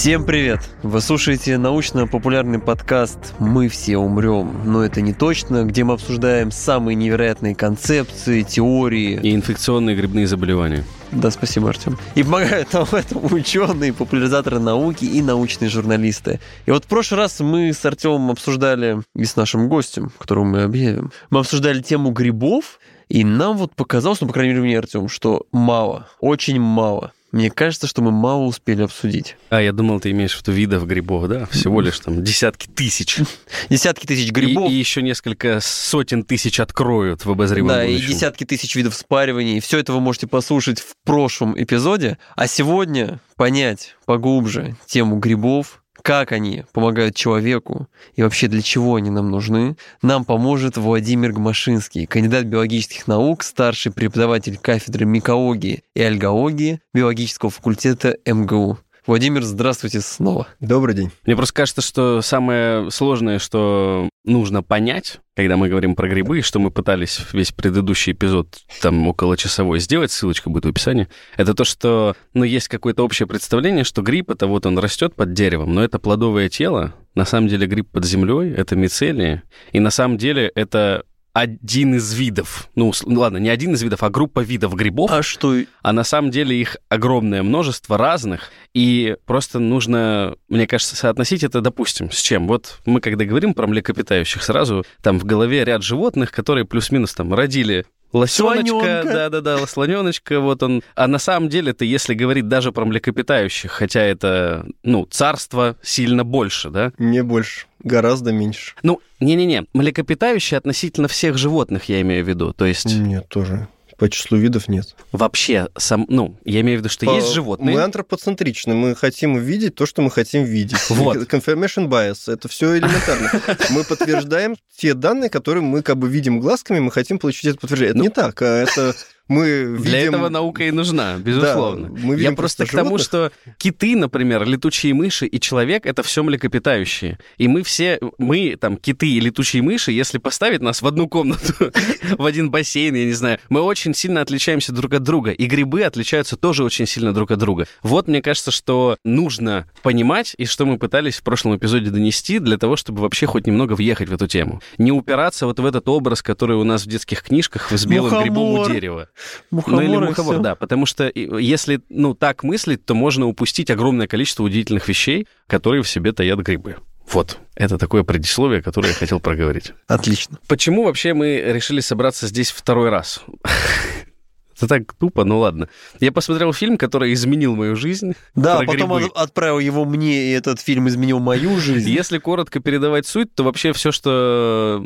Всем привет! Вы слушаете научно-популярный подкаст «Мы все умрем». Но это не точно, где мы обсуждаем самые невероятные концепции, теории. И инфекционные грибные заболевания. Да, спасибо, Артем. И помогают нам в этом ученые, популяризаторы науки и научные журналисты. И вот в прошлый раз мы с Артемом обсуждали, и с нашим гостем, которого мы объявим, мы обсуждали тему грибов, и нам вот показалось, ну, по крайней мере, мне, Артем, что мало, очень мало. Мне кажется, что мы мало успели обсудить. А, я думал, ты имеешь в виду видов грибов, да? Всего лишь там десятки тысяч. Десятки тысяч грибов. И, и еще несколько сотен тысяч откроют в обозримом Да, будущем. и десятки тысяч видов спариваний. Все это вы можете послушать в прошлом эпизоде. А сегодня понять поглубже тему грибов, как они помогают человеку и вообще для чего они нам нужны, нам поможет Владимир Гмашинский, кандидат биологических наук, старший преподаватель кафедры микологии и альгологии биологического факультета МГУ. Владимир, здравствуйте снова. Добрый день. Мне просто кажется, что самое сложное, что нужно понять, когда мы говорим про грибы, и что мы пытались весь предыдущий эпизод, там, около часовой сделать, ссылочка будет в описании, это то, что, ну, есть какое-то общее представление, что гриб — это вот он растет под деревом, но это плодовое тело, на самом деле гриб под землей — это мицелии, и на самом деле это один из видов, ну, ладно, не один из видов, а группа видов грибов. А что? А на самом деле их огромное множество разных, и просто нужно, мне кажется, соотносить это, допустим, с чем? Вот мы, когда говорим про млекопитающих, сразу там в голове ряд животных, которые плюс-минус там родили Лосеночка, да-да-да, слоненочка, вот он. А на самом деле-то, если говорить даже про млекопитающих, хотя это, ну, царство сильно больше, да? Не больше, гораздо меньше. Ну, не-не-не, млекопитающие относительно всех животных, я имею в виду, то есть... Нет, тоже. По числу видов нет. Вообще, сам, ну, я имею в виду, что По... есть животные. Мы антропоцентричны, мы хотим видеть то, что мы хотим видеть. Вот. Confirmation bias, это все элементарно. Мы подтверждаем те данные, которые мы как бы видим глазками, мы хотим получить это подтверждение. Это не так, а это мы видим... Для этого наука и нужна, безусловно. Да, мы видим Я просто к животных. тому, что киты, например, летучие мыши и человек — это все млекопитающие. И мы все, мы там, киты и летучие мыши, если поставить нас в одну комнату, в один бассейн, я не знаю, мы очень сильно отличаемся друг от друга. И грибы отличаются тоже очень сильно друг от друга. Вот, мне кажется, что нужно понимать, и что мы пытались в прошлом эпизоде донести, для того, чтобы вообще хоть немного въехать в эту тему. Не упираться вот в этот образ, который у нас в детских книжках с белым грибом у дерева. Мухомор ну или мухомор, да. Потому что если, ну, так мыслить, то можно упустить огромное количество удивительных вещей, которые в себе таят грибы. Вот, это такое предисловие, которое я хотел проговорить. Отлично. Почему вообще мы решили собраться здесь второй раз? Это так тупо, ну ладно. Я посмотрел фильм, который изменил мою жизнь. Да, потом грибы. он отправил его мне, и этот фильм изменил мою жизнь. Если коротко передавать суть, то вообще все, что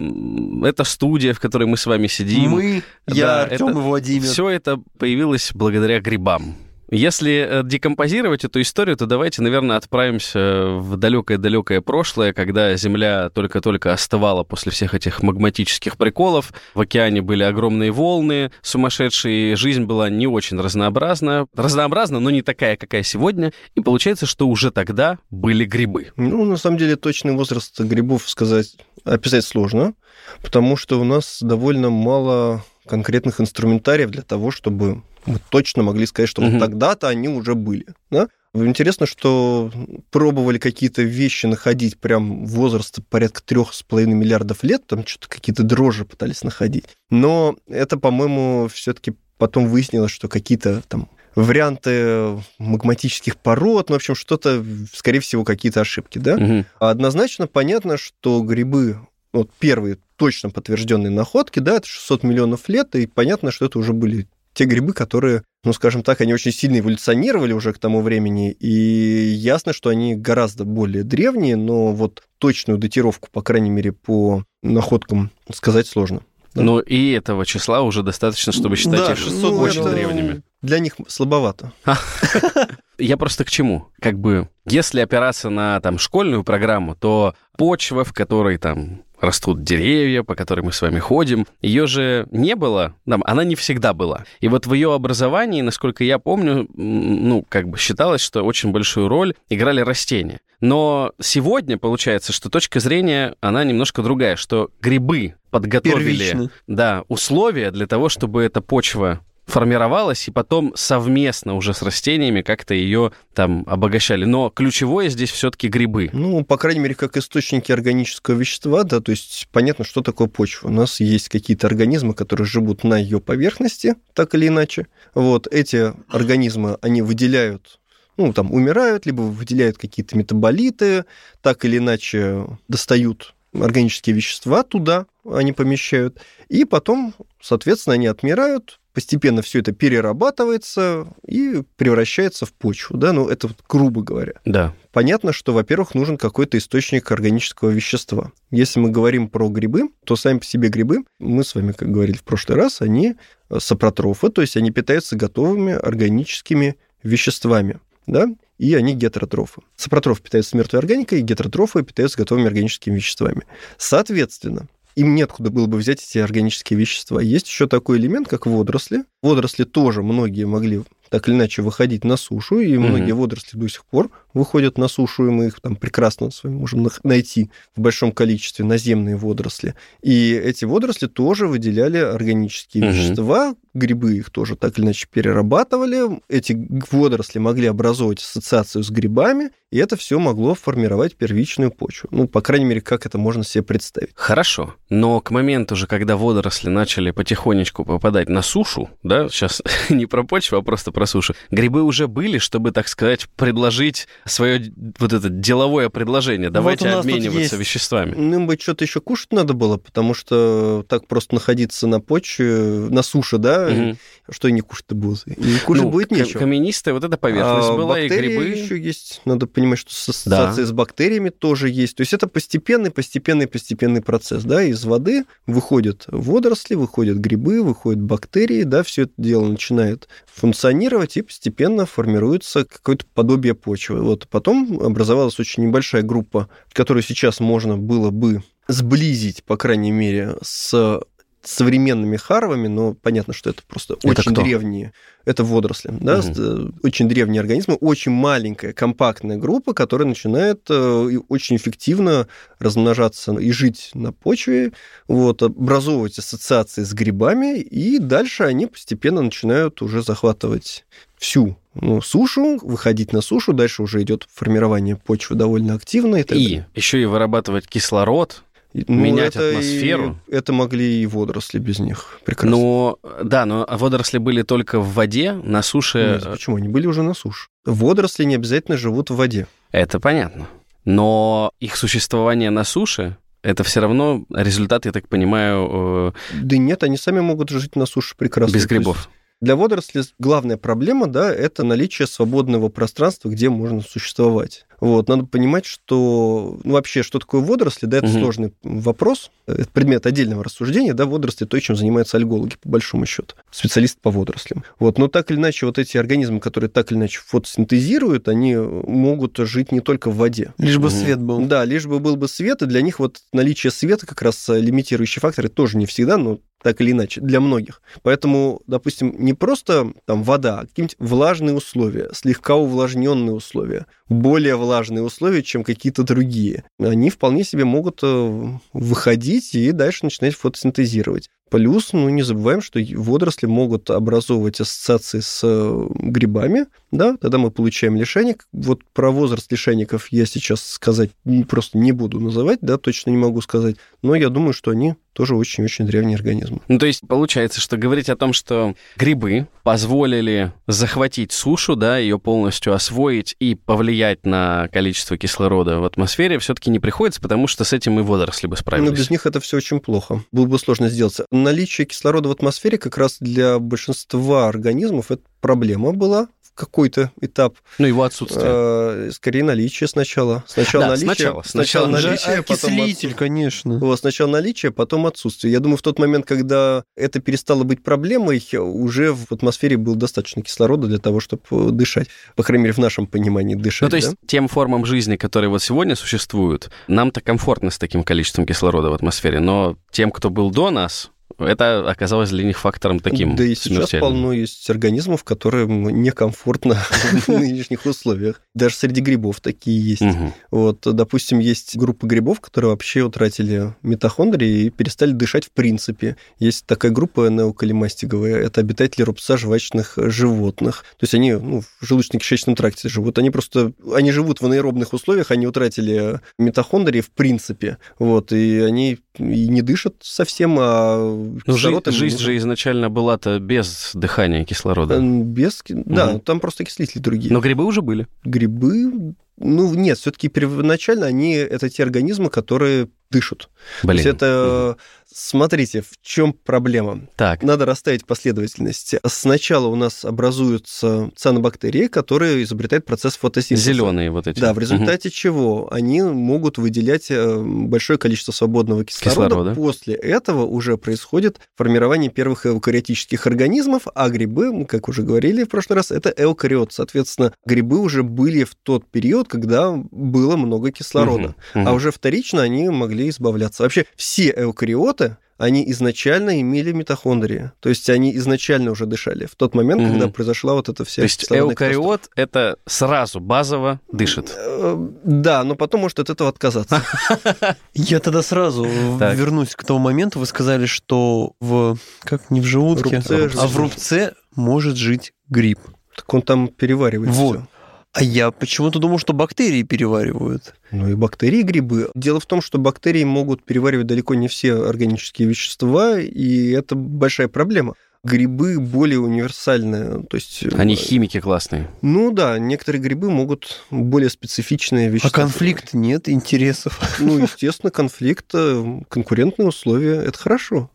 это студия, в которой мы с вами сидим, Мы, я, Да, Артем это и Владимир. Все это появилось благодаря грибам. Если э, декомпозировать эту историю, то давайте, наверное, отправимся в далекое-далекое прошлое, когда Земля только-только остывала после всех этих магматических приколов. В океане были огромные волны сумасшедшие, жизнь была не очень разнообразна. Разнообразна, но не такая, какая сегодня. И получается, что уже тогда были грибы. Ну, на самом деле, точный возраст грибов сказать, описать сложно, потому что у нас довольно мало конкретных инструментариев для того, чтобы мы точно могли сказать, что Мгм. вот тогда-то они уже были. Да? Интересно, что пробовали какие-то вещи находить прям возраста порядка трех с половиной миллиардов лет, там что-то какие-то дрожжи пытались находить. Но это, по-моему, все-таки потом выяснилось, что какие-то там варианты магматических пород, ну, в общем, что-то, скорее всего, какие-то ошибки, да? А Однозначно понятно, что грибы, вот первые точно подтвержденные находки, да, это 600 миллионов лет, и понятно, что это уже были те грибы, которые, ну, скажем так, они очень сильно эволюционировали уже к тому времени, и ясно, что они гораздо более древние, но вот точную датировку, по крайней мере, по находкам сказать сложно. Да. Но и этого числа уже достаточно, чтобы считать Да, их 600 очень это- древними. Для них слабовато. Я просто к чему? Как бы, если опираться на там школьную программу, то почва, в которой там растут деревья, по которой мы с вами ходим, ее же не было, там, она не всегда была. И вот в ее образовании, насколько я помню, ну, как бы считалось, что очень большую роль играли растения. Но сегодня получается, что точка зрения, она немножко другая, что грибы подготовили Первично. да, условия для того, чтобы эта почва формировалась, и потом совместно уже с растениями как-то ее там обогащали. Но ключевое здесь все-таки грибы. Ну, по крайней мере, как источники органического вещества, да, то есть понятно, что такое почва. У нас есть какие-то организмы, которые живут на ее поверхности, так или иначе. Вот эти организмы, они выделяют ну, там, умирают, либо выделяют какие-то метаболиты, так или иначе достают органические вещества туда, они помещают, и потом, соответственно, они отмирают, постепенно все это перерабатывается и превращается в почву, да, ну это вот грубо говоря. Да. Понятно, что, во-первых, нужен какой-то источник органического вещества. Если мы говорим про грибы, то сами по себе грибы, мы с вами, как говорили в прошлый раз, они сапротрофы, то есть они питаются готовыми органическими веществами, да, и они гетеротрофы. Сапротрофы питаются мертвой органикой, гетеротрофы питаются готовыми органическими веществами. Соответственно, им неоткуда было бы взять эти органические вещества. Есть еще такой элемент, как водоросли. Водоросли тоже многие могли так или иначе выходить на сушу, и многие mm-hmm. водоросли до сих пор выходят на сушу, и мы их там прекрасно с вами можем найти в большом количестве наземные водоросли. И эти водоросли тоже выделяли органические mm-hmm. вещества, грибы их тоже так или иначе перерабатывали, эти водоросли могли образовывать ассоциацию с грибами, и это все могло формировать первичную почву. Ну, по крайней мере, как это можно себе представить. Хорошо, но к моменту же, когда водоросли начали потихонечку попадать на сушу, да, сейчас не про почву, а просто про сушу, грибы уже были, чтобы, так сказать, предложить свое вот это деловое предложение. Давайте вот обмениваться веществами. Ну, бы что-то еще кушать надо было, потому что так просто находиться на почве, на суше, да, угу. что они кушать-то будут? И кушать ну, будет нечего. Каменистая вот эта поверхность а, была, и грибы... еще есть. Надо понимать, что ассоциация да. с бактериями тоже есть. То есть это постепенный, постепенный, постепенный процесс, да, из воды выходят водоросли, выходят грибы, выходят бактерии, да, все это дело начинает функционировать, и постепенно формируется какое-то подобие почвы. Вот потом образовалась очень небольшая группа, которую сейчас можно было бы сблизить, по крайней мере, с современными харовыми, но понятно, что это просто это очень кто? древние. Это водоросли, да, угу. очень древние организмы, очень маленькая, компактная группа, которая начинает э, очень эффективно размножаться и жить на почве, вот, образовывать ассоциации с грибами, и дальше они постепенно начинают уже захватывать всю ну, сушу, выходить на сушу, дальше уже идет формирование почвы довольно активно. И, и еще и вырабатывать кислород, ну, менять это атмосферу. И, это могли и водоросли без них. Прекрасно. Но, да, но водоросли были только в воде, на суше... Нет, почему? Они были уже на суше. Водоросли не обязательно живут в воде. Это понятно. Но их существование на суше это все равно результат, я так понимаю... Э... Да нет, они сами могут жить на суше прекрасно. Без грибов. Для водорослей главная проблема, да, это наличие свободного пространства, где можно существовать. Вот, надо понимать, что ну, вообще, что такое водоросли, да, это угу. сложный вопрос, это предмет отдельного рассуждения, да, водоросли то, чем занимаются альгологи, по большому счету, специалисты по водорослям. Вот, но так или иначе, вот эти организмы, которые так или иначе фотосинтезируют, они могут жить не только в воде. Лишь бы угу. свет был. Да, лишь бы был бы свет, и для них вот наличие света как раз лимитирующий фактор, это тоже не всегда, но так или иначе, для многих. Поэтому, допустим, не просто там вода, а какие-нибудь влажные условия, слегка увлажненные условия, более влажные условия, чем какие-то другие. Они вполне себе могут э, выходить и дальше начинать фотосинтезировать. Плюс, ну, не забываем, что водоросли могут образовывать ассоциации с э, грибами, да, тогда мы получаем лишайник. Вот про возраст лишайников я сейчас сказать просто не буду называть, да, точно не могу сказать, но я думаю, что они тоже очень-очень древний организм. Ну, то есть получается, что говорить о том, что грибы позволили захватить сушу, да, ее полностью освоить и повлиять на количество кислорода в атмосфере, все-таки не приходится, потому что с этим и водоросли бы справились. Ну, без них это все очень плохо. Было бы сложно сделать. Наличие кислорода в атмосфере как раз для большинства организмов это проблема была какой-то этап. Ну, его отсутствие. Э, скорее наличие сначала. Сначала да, наличие. Сначала, сначала, сначала наличие, потом конечно. Вот, сначала наличие, потом отсутствие. Я думаю, в тот момент, когда это перестало быть проблемой, уже в атмосфере было достаточно кислорода для того, чтобы дышать. По крайней мере, в нашем понимании дышать. Ну, то есть да? тем формам жизни, которые вот сегодня существуют, нам-то комфортно с таким количеством кислорода в атмосфере, но тем, кто был до нас, это оказалось для них фактором таким Да и сейчас полно есть организмов, которым некомфортно в нынешних условиях. Даже среди грибов такие есть. Вот, допустим, есть группа грибов, которые вообще утратили митохондрии и перестали дышать в принципе. Есть такая группа неокалимастиговая, это обитатели рубца жвачных животных. То есть они ну, в желудочно-кишечном тракте живут. Они просто, они живут в анаэробных условиях, они утратили митохондрии в принципе. Вот, и они и не дышат совсем, а Ну, жи- кислород им жизнь нужен. же изначально была-то без дыхания кислорода. Без... Да, там просто окислители другие. Но грибы уже были. Грибы, ну нет, все-таки первоначально они это те организмы, которые дышат. То Блин. есть это, смотрите, в чем проблема. Так, Надо расставить последовательность. Сначала у нас образуются цианобактерии, которые изобретают процесс фотосинтеза. зеленые вот эти. Да, в результате чего они могут выделять э, большое количество свободного кислорода. Кислорода. После этого уже происходит формирование первых эукариотических организмов, а грибы, как уже говорили в прошлый раз, это эукариот. Соответственно, грибы уже были в тот период, когда было много кислорода. Мгм. Мгм. А уже вторично они могли избавляться. Вообще все эукариоты, они изначально имели митохондрии. То есть они изначально уже дышали в тот момент, Мгм. когда произошла вот эта вся То есть эукариот это сразу базово дышит. Э, Да, но потом может от этого отказаться. Я тогда сразу вернусь к тому моменту. Вы сказали, что в как не в желудке, Рубце а в рубце может жить гриб. Так он там переваривает Вот. всё. А я почему-то думал, что бактерии переваривают. Ну и бактерии, и грибы. Дело в том, что бактерии могут переваривать далеко не все органические вещества, и это большая проблема. Грибы более универсальные, то есть... э, Они химики классные. Ну да, некоторые грибы могут более специфичные А вещества. конфликт нет, интересов. Ну, естественно, конфликт, э, конкурентные условия, это хорошо.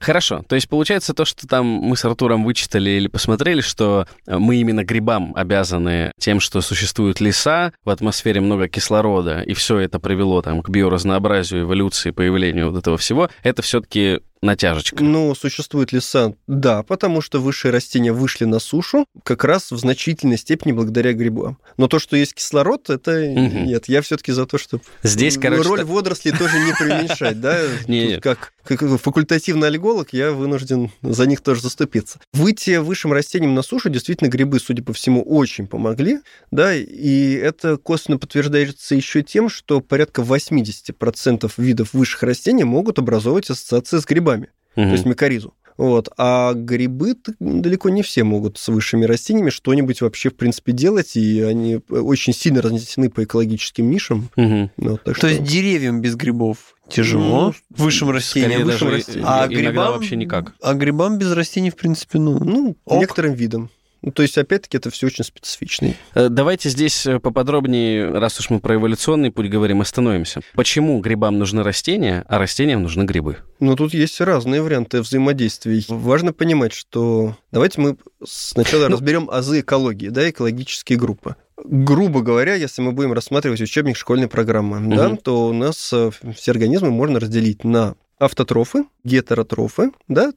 Хорошо. То есть получается то, что там мы с Артуром вычитали или посмотрели, что э, мы именно грибам обязаны тем, что существуют леса, в атмосфере много кислорода, и все это привело там к биоразнообразию, эволюции, появлению вот этого всего. Это все-таки натяжечка. Ну, существуют леса, да, потому что высшие растения вышли на сушу как раз в значительной степени благодаря грибам. Но то, что есть кислород, это нет. Я все-таки за то, что Здесь, короче, роль водорослей тоже не преуменьшать, да? Не, Тут не. как, как факультативный аллерголог я вынужден за них тоже заступиться. Выйти высшим растениям на сушу действительно грибы, судя по всему, очень помогли, да, и это косвенно подтверждается еще тем, что порядка 80% видов высших растений могут образовывать ассоциации с грибами Мгм. то есть микоризу. Вот. А грибы далеко не все могут с высшими растениями что-нибудь вообще, в принципе, делать, и они очень сильно разнесены по экологическим нишам. Мгм. Ну, так То что- есть деревьям без грибов тяжело, высшим Скорее растениям. высшим даже растениям. А грибам вообще никак. А грибам без растений, в принципе, ну... ну, Ок. некоторым видам. Ну, то есть, опять-таки, это все очень специфично. Э, Давайте здесь э, поподробнее, раз уж мы про эволюционный путь говорим, остановимся. Почему грибам нужны растения, а растениям нужны грибы? Но тут есть разные варианты взаимодействий. Важно понимать, что... Давайте мы сначала Ну- разберем азы экологии, да, экологические группы. Грубо говоря, если мы будем рассматривать учебник школьной программы, да, Мгм. то у нас э, все организмы можно разделить на автотрофы, гетеротрофы, да,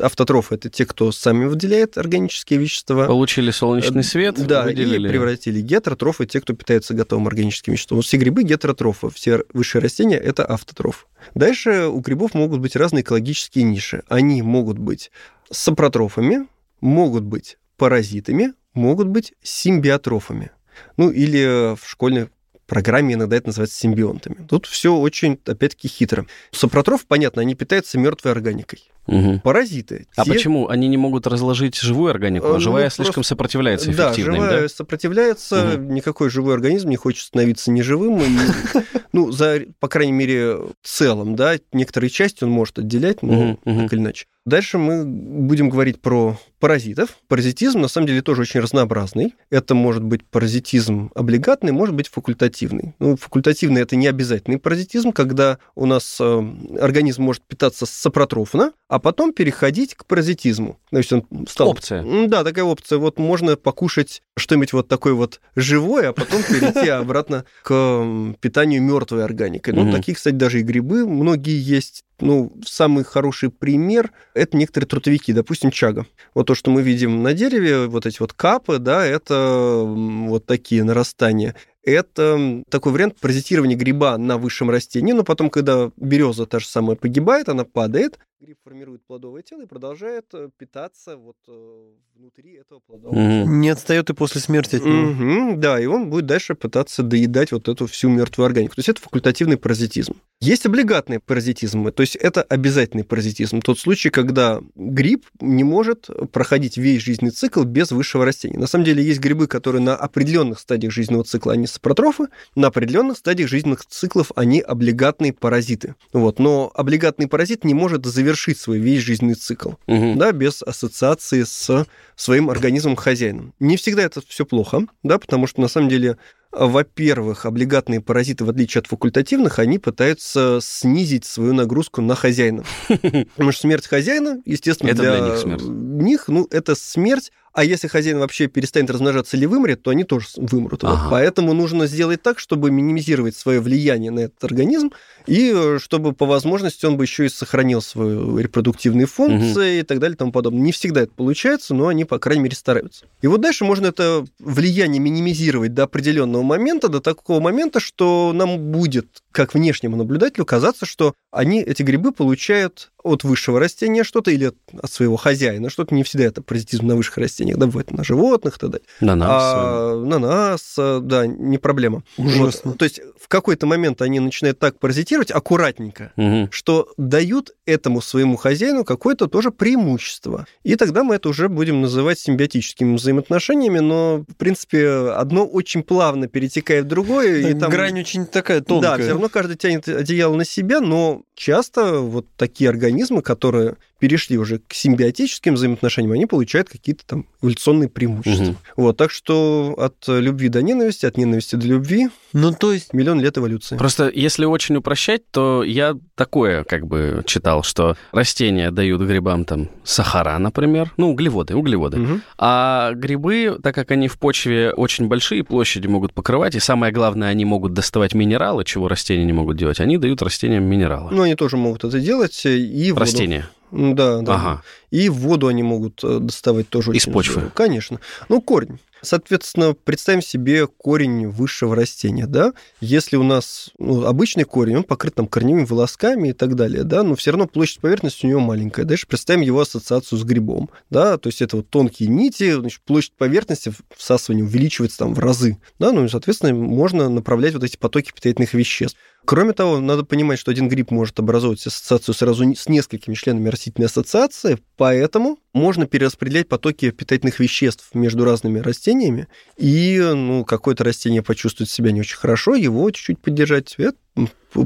автотрофы это те, кто сами выделяет органические вещества. Получили солнечный свет, Э, Да, выделили... и превратили гетеротрофы, те, кто питается готовым органическим веществом. Вот все грибы гетеротрофы, все высшие растения – это автотрофы. Дальше у грибов могут быть разные экологические ниши. Они могут быть сапротрофами, могут быть паразитами, могут быть симбиотрофами. Ну, или в школьной программе иногда это называется симбионтами. Тут все очень, опять-таки, хитро. Сапротроф, понятно, они питаются мертвой органикой. Мгм. Паразиты. А те- почему? Они не могут разложить живую органику? Э, а ну, Живая просто- слишком сопротивляется Да, эффективно, им, живая да? сопротивляется, Мгм. никакой живой организм не хочет становиться неживым. и, ну, за, по крайней мере, в целом, да, некоторые части он может отделять, но так или иначе. Дальше мы будем говорить про паразитов. Паразитизм, на самом деле, тоже очень разнообразный. Это может быть паразитизм облигатный, может быть факультативный. Ну, факультативный – это не обязательный паразитизм, когда у нас э, организм может питаться сапротрофно, а потом переходить к паразитизму. Есть он стал... Опция. Да, такая опция. Вот можно покушать что-нибудь вот такое вот живое, а потом перейти обратно к питанию мертвой органикой. Ну, такие, кстати, даже и грибы многие есть. Ну, самый хороший пример – это некоторые трутовики, допустим, чага. Вот то, что мы видим на дереве, вот эти вот капы, да, это вот такие нарастания. Это такой вариант паразитирования гриба на высшем растении, но потом, когда береза та же самая погибает, она падает, гриб формирует плодовое тело и продолжает э, питаться вот э, внутри этого плодового тела. Не отстает и после смерти от него. Мгм, да, и он будет дальше пытаться доедать вот эту всю мертвую органику. То есть это факультативный паразитизм. Есть облигатный паразитизм, то есть это обязательный паразитизм. Тот случай, когда гриб не может проходить весь жизненный цикл без высшего растения. На самом деле есть грибы, которые на определенных стадиях жизненного цикла они сапротрофы, на определенных стадиях жизненных циклов они облигатные паразиты. Вот. Но облигатный паразит не может завершить свой весь жизненный цикл Мгм. да, без ассоциации с своим организмом-хозяином. Не всегда это все плохо, да, потому что на самом деле, во-первых, облигатные паразиты, в отличие от факультативных, они пытаются снизить свою нагрузку на хозяина. Потому что смерть хозяина, естественно, Это для, для них смерть. них, ну, это смерть, а если хозяин вообще перестанет размножаться или вымрет, то они тоже вымрут. Вот. Ага. Поэтому нужно сделать так, чтобы минимизировать свое влияние на этот организм, и э, чтобы по возможности он бы еще и сохранил свою репродуктивные функции и так далее и тому подобное. Не всегда это получается, но они, по крайней мере, стараются. И вот дальше можно это влияние минимизировать до определенного момента, до такого момента, что нам будет, как внешнему наблюдателю, казаться, что они, эти грибы, получают от высшего растения что-то или от, от своего хозяина что-то. Не всегда это паразитизм на высших растениях, да, бывает на животных и так далее. На нас. А, на нас, а, да, не проблема. Ужасно. Вот, то есть в какой-то момент они начинают так паразитировать аккуратненько, Мгм. что дают этому своему хозяину какое-то тоже преимущество. И тогда мы это уже будем называть симбиотическими взаимоотношениями, но, в принципе, одно очень плавно перетекает в другое. и там... Грань очень такая тонкая. Да, все равно каждый тянет одеяло на себя, но часто вот такие организмы, которые перешли уже к симбиотическим взаимоотношениям, они получают какие-то там эволюционные преимущества. Мгм. Вот, так что от любви до ненависти, от ненависти до любви Ну, то есть, миллион лет эволюции. Просто если очень упрощать, то я такое как бы читал, что растения дают грибам там сахара, например, ну, углеводы, углеводы. Мгм. А грибы, так как они в почве очень большие площади могут покрывать, и самое главное, они могут доставать минералы, чего растения не могут делать, они дают растениям минералы. Ну, они тоже могут это делать. И воду. Растения. М, Да, да. Ага. И воду они могут э, доставать тоже Из почвы. здорово. Конечно. Ну, корень. Соответственно, представим себе корень высшего растения, да? Если у нас ну, обычный корень, он покрыт там корневыми волосками и так далее, да, но все равно площадь поверхности у него маленькая. Дальше представим его ассоциацию с грибом, да, то есть это вот тонкие нити, значит, площадь поверхности всасывания увеличивается там в разы, да, ну и, соответственно, можно направлять вот эти потоки питательных веществ. Кроме того, надо понимать, что один гриб может образовывать ассоциацию сразу с несколькими членами растительной ассоциации, поэтому можно перераспределять потоки питательных веществ между разными растениями, и ну, какое-то растение почувствует себя не очень хорошо, его чуть-чуть поддержать, э,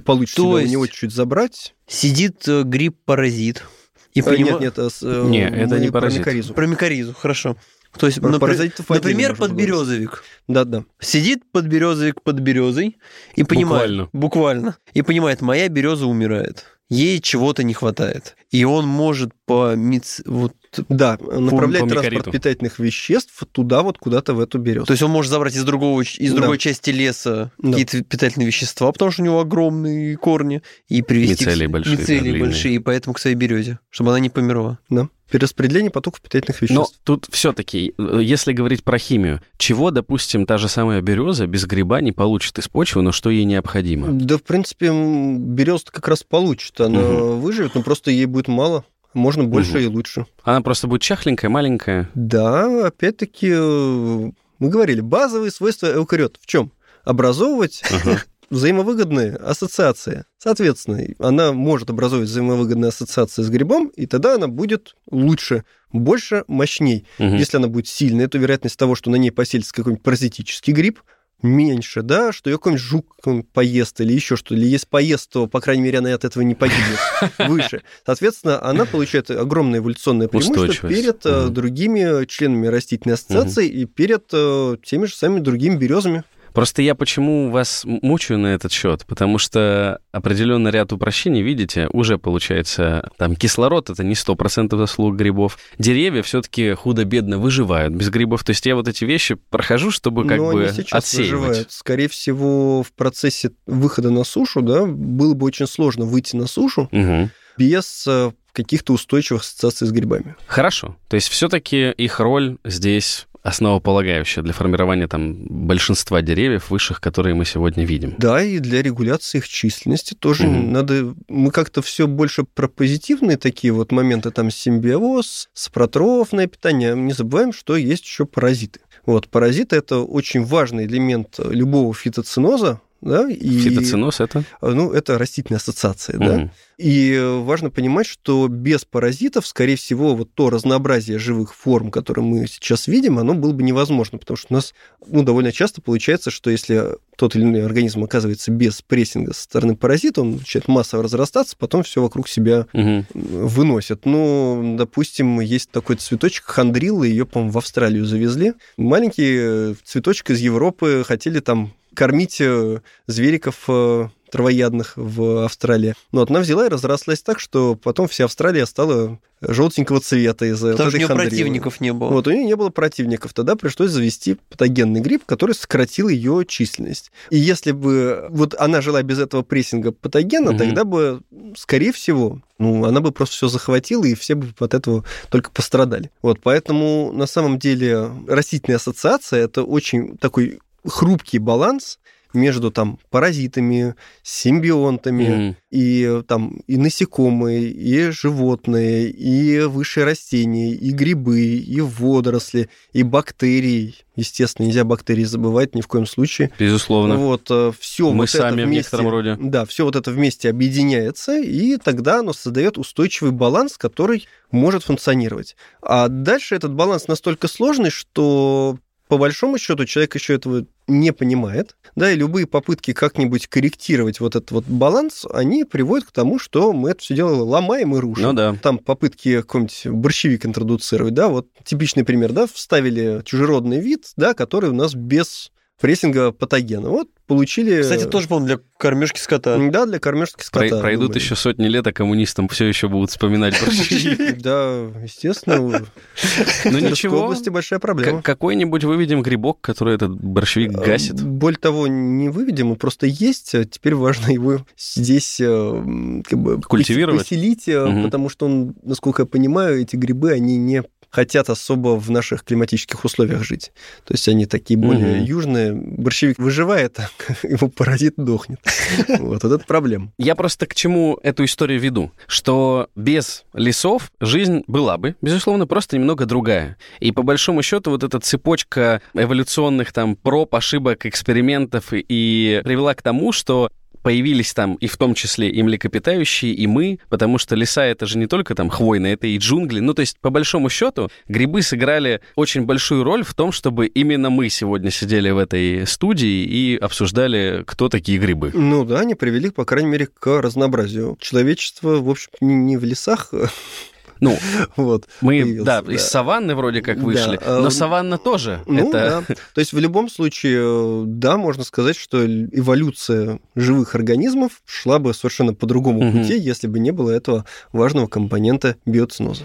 получится у него чуть-чуть забрать. сидит э, гриб-паразит. И Э, понима- Нет, нет, э, с- э, Не, это не про паразит. микоризу. Про микоризу, хорошо. То есть, например, поговорить. подберезовик. Да-да. Сидит подберезовик под березой и понимает, Буквально. буквально, и понимает, моя береза умирает, ей чего-то не хватает, и он может по вот, Да, направлять по транспорт питательных веществ туда вот куда-то в эту березу. то есть он может забрать из другого из Да. другой части леса Да. какие-то питательные вещества, потому что у него огромные корни и привести к- Мицелии большие, мицелии большие, и поэтому к своей березе, чтобы она не померла. Да. Перераспределение потоков питательных Но веществ. тут все-таки, если говорить про химию, чего, допустим, та же самая береза без гриба не получит из почвы, но что ей необходимо? Да, в принципе, берез как раз получит. Она Мгм. выживет, но просто ей будет мало. Можно больше Мгм. и лучше. Она просто будет чахленькая, маленькая. Да, опять-таки, э, мы говорили, базовые свойства эукариот в чем? Образовывать Ага. взаимовыгодные ассоциации. Соответственно, она может образовывать взаимовыгодные ассоциации с грибом, и тогда она будет лучше, больше, мощней. Мгм. Если она будет сильная, то вероятность того, что на ней поселится какой-нибудь паразитический гриб, меньше, да, что ее какой-нибудь жук поест или еще что-то. Или если поест, то, по крайней мере, она от этого не погибнет выше. Соответственно, она получает огромное эволюционное преимущество перед Мгм. другими членами растительной ассоциации и перед э, теми же самыми другими березами. Просто я почему вас мучаю на этот счет? Потому что определенный ряд упрощений, видите, уже получается, там кислород это не 100% заслуг грибов. Деревья все-таки худо-бедно выживают без грибов. То есть я вот эти вещи прохожу, чтобы как Но бы отсеивать. выживают. Скорее всего, в процессе выхода на сушу, да, было бы очень сложно выйти на сушу Мгм. без э, каких-то устойчивых ассоциаций с грибами. Хорошо. То есть все-таки их роль здесь основополагающая для формирования там большинства деревьев высших, которые мы сегодня видим. Да, и для регуляции их численности тоже угу. надо... Мы как-то все больше про позитивные такие вот моменты, там симбиоз, спротрофное питание. Не забываем, что есть еще паразиты. Вот, паразиты – это очень важный элемент любого фитоциноза, да, и, Фитоциноз это? Ну, это растительная ассоциация, угу. да. И важно понимать, что без паразитов, скорее всего, вот то разнообразие живых форм, которое мы сейчас видим, оно было бы невозможно, потому что у нас ну, довольно часто получается, что если тот или иной организм оказывается без прессинга со стороны паразита, он начинает массово разрастаться, потом все вокруг себя угу. выносит. Ну, допустим, есть такой цветочек хандрилла, ее, по-моему, в Австралию завезли. Маленький цветочек из Европы хотели там кормить э, звериков э, травоядных в Австралии. Но вот она взяла и разрослась так, что потом вся Австралия стала желтенького цвета из-за Потому что у нее противников не было. Вот, у нее не было противников. Тогда пришлось завести патогенный гриб, который сократил ее численность. И если бы вот она жила без этого прессинга патогена, угу. тогда бы, скорее всего, ну, она бы просто все захватила, и все бы от этого только пострадали. Вот, поэтому на самом деле растительная ассоциация это очень такой хрупкий баланс между там паразитами, симбионтами mm-hmm. и там и насекомые, и животные, и высшие растения, и грибы, и водоросли, и бактерии. Естественно, нельзя бактерии забывать ни в коем случае. Безусловно. Вот э, все Мы вот сами это вместе, в некотором роде. Да, все вот это вместе объединяется, и тогда оно создает устойчивый баланс, который может функционировать. А дальше этот баланс настолько сложный, что по большому счету человек еще этого не понимает, да, и любые попытки как-нибудь корректировать вот этот вот баланс, они приводят к тому, что мы это все дело ломаем и рушим. Ну да. Там попытки какой-нибудь борщевик интродуцировать, да, вот типичный пример, да, вставили чужеродный вид, да, который у нас без прессинга патогена. Вот получили... Кстати, тоже, по-моему, для кормежки скота. Да, для кормежки скота. Пройдут думаю. еще сотни лет, а коммунистам все еще будут вспоминать борщи. Да, естественно. Ну ничего. В области большая проблема. Какой-нибудь выведем грибок, который этот борщевик э, гасит. Более того, не выведем, он просто есть. А теперь важно его здесь э, как бы культивировать, поселить, э, потому что он, насколько я понимаю, эти грибы, они не хотят особо в наших климатических условиях жить. То есть они такие более угу. южные. Борщевик выживает, а его паразит дохнет. Вот, вот это проблема. Я просто к чему эту историю веду? Что без лесов жизнь была бы, безусловно, просто немного другая. И по большому счету вот эта цепочка эволюционных там проб, ошибок, экспериментов и привела к тому, что появились там и в том числе и млекопитающие, и мы, потому что леса это же не только там хвойные, это и джунгли. Ну, то есть, по большому счету, грибы сыграли очень большую роль в том, чтобы именно мы сегодня сидели в этой студии и обсуждали, кто такие грибы. Ну да, они привели, по крайней мере, к разнообразию. Человечество, в общем, не в лесах ну, вот, мы, появился, да, да, из саванны вроде как вышли, да, но саванна тоже. Ну, это... да. То есть в любом случае, да, можно сказать, что эволюция живых организмов шла бы совершенно по другому угу. пути, если бы не было этого важного компонента биоциноза.